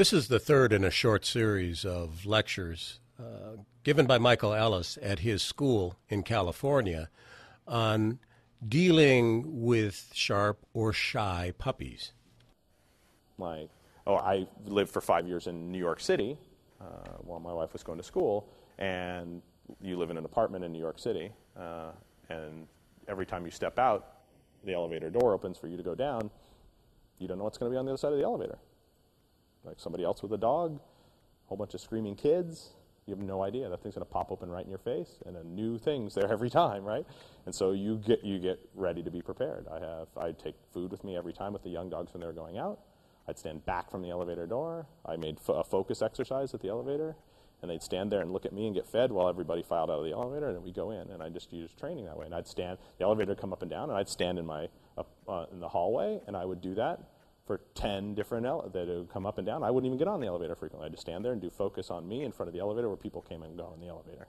This is the third in a short series of lectures uh, given by Michael Ellis at his school in California on dealing with sharp or shy puppies. My, oh, I lived for five years in New York City uh, while my wife was going to school, and you live in an apartment in New York City, uh, and every time you step out, the elevator door opens for you to go down. You don't know what's going to be on the other side of the elevator. Like somebody else with a dog, a whole bunch of screaming kids, you have no idea. That thing's going to pop open right in your face, and a new thing's there every time, right? And so you get you get ready to be prepared. I have I take food with me every time with the young dogs when they're going out. I'd stand back from the elevator door. I made a focus exercise at the elevator, and they'd stand there and look at me and get fed while everybody filed out of the elevator, and then we go in. And I just used training that way. And I'd stand. The elevator would come up and down, and I'd stand in my uh, uh, in the hallway, and I would do that for 10 different ele- that would come up and down. I wouldn't even get on the elevator frequently. I'd just stand there and do focus on me in front of the elevator where people came and go in the elevator.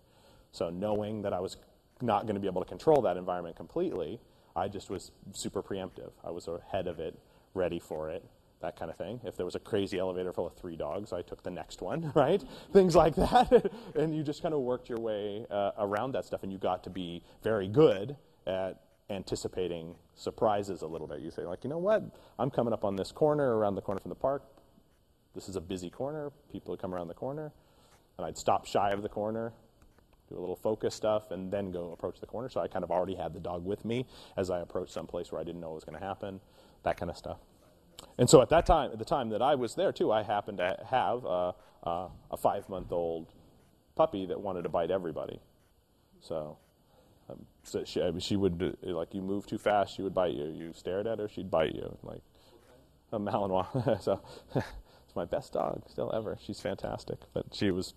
So knowing that I was not going to be able to control that environment completely, I just was super preemptive. I was ahead of it, ready for it, that kind of thing. If there was a crazy elevator full of three dogs, I took the next one, right? Things like that. and you just kind of worked your way uh, around that stuff, and you got to be very good at anticipating surprises a little bit. You say, like, you know what? I'm coming up on this corner around the corner from the park. This is a busy corner. People come around the corner. And I'd stop shy of the corner, do a little focus stuff, and then go approach the corner. So I kind of already had the dog with me as I approached some place where I didn't know what was going to happen, that kind of stuff. And so at that time, at the time that I was there too, I happened to have a, a, a five month old puppy that wanted to bite everybody. So um, so she, I mean, she would like you move too fast, she would bite you. You stared at her, she'd bite you. Like a Malinois. so it's my best dog still ever. She's fantastic, but she was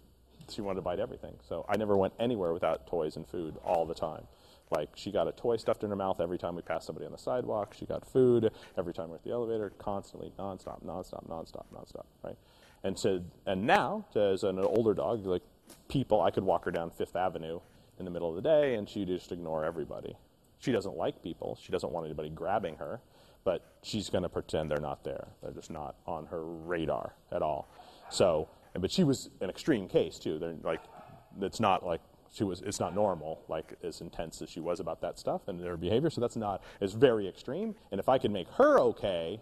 she wanted to bite everything. So I never went anywhere without toys and food all the time. Like she got a toy stuffed in her mouth every time we passed somebody on the sidewalk. She got food every time we're at the elevator, constantly, nonstop, nonstop, nonstop, nonstop, right? And so, and now, as an older dog, like people, I could walk her down Fifth Avenue in the middle of the day and she just ignore everybody. She doesn't like people. She doesn't want anybody grabbing her, but she's going to pretend they're not there. They're just not on her radar at all. So, but she was an extreme case too. They're like, it's not like she was. It's not normal, like as intense as she was about that stuff and their behavior. So that's not. It's very extreme. And if I can make her okay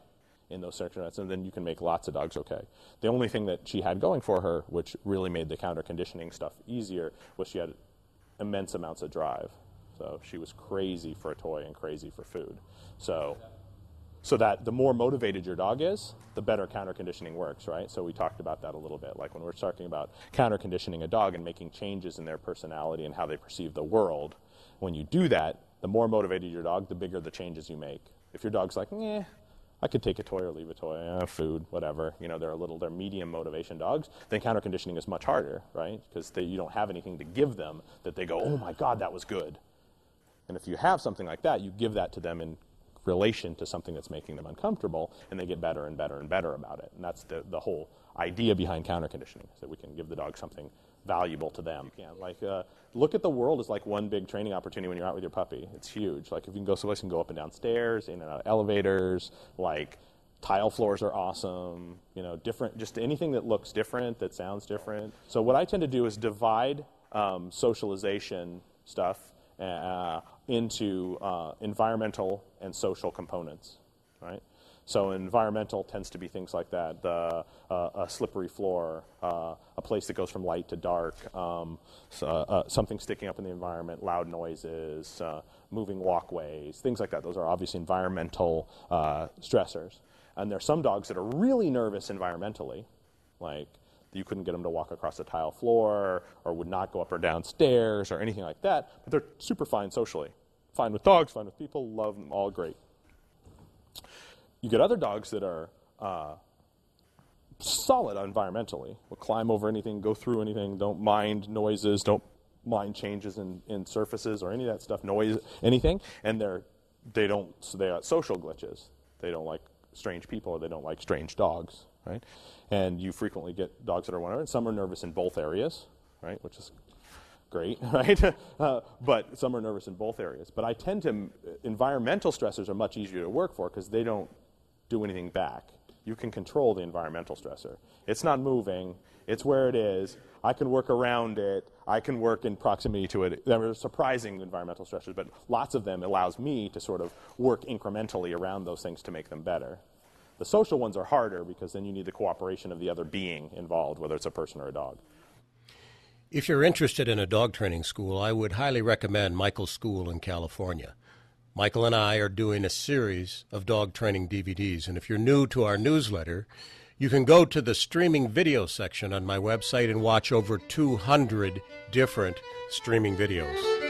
in those circumstances, then you can make lots of dogs okay. The only thing that she had going for her, which really made the counter conditioning stuff easier, was she had immense amounts of drive. So she was crazy for a toy and crazy for food. So, so that the more motivated your dog is, the better counter conditioning works, right? So we talked about that a little bit. Like when we're talking about counter conditioning a dog and making changes in their personality and how they perceive the world, when you do that, the more motivated your dog, the bigger the changes you make. If your dog's like, eh, I could take a toy or leave a toy, eh, food, whatever. You know, they're a little, they're medium motivation dogs. Then counter conditioning is much harder, right? Because you don't have anything to give them that they go, oh my God, that was good. And if you have something like that, you give that to them in relation to something that's making them uncomfortable, and they get better and better and better about it. And that's the, the whole idea behind counter conditioning, is that we can give the dog something valuable to them. Yeah, like uh, look at the world as like one big training opportunity when you're out with your puppy. It's huge. Like if you can go someplace and go up and down stairs, in and out of elevators, like tile floors are awesome. You know, different, just anything that looks different, that sounds different. So what I tend to do is divide um, socialization stuff uh, into uh, environmental and social components, right? So environmental tends to be things like that: the, uh, a slippery floor, uh, a place that goes from light to dark, um, so, uh, something sticking up in the environment, loud noises, uh, moving walkways, things like that. Those are obviously environmental uh, stressors. And there are some dogs that are really nervous environmentally, like you couldn't get them to walk across a tile floor or would not go up or down stairs or anything like that, but they're super fine socially. Fine with dogs, fine with people, love them, all great. You get other dogs that are uh, solid environmentally, will climb over anything, go through anything, don't mind noises, don't mind changes in, in surfaces or any of that stuff, noise, anything, and they're they don't so they got social glitches. They don't like strange people or they don't like strange dogs, right? And you frequently get dogs that are one and some are nervous in both areas, right? Which is great, right? uh, but some are nervous in both areas. But I tend to, environmental stressors are much easier to work for because they don't do anything back. you can control the environmental stressor. It's not moving, it's where it is. I can work around it. I can work in proximity to it. There are surprising environmental stressors, but lots of them allows me to sort of work incrementally around those things to make them better. The social ones are harder because then you need the cooperation of the other being involved, whether it's a person or a dog. If you're interested in a dog training school, I would highly recommend Michael's School in California. Michael and I are doing a series of dog training DVDs, and if you're new to our newsletter, you can go to the streaming video section on my website and watch over 200 different streaming videos.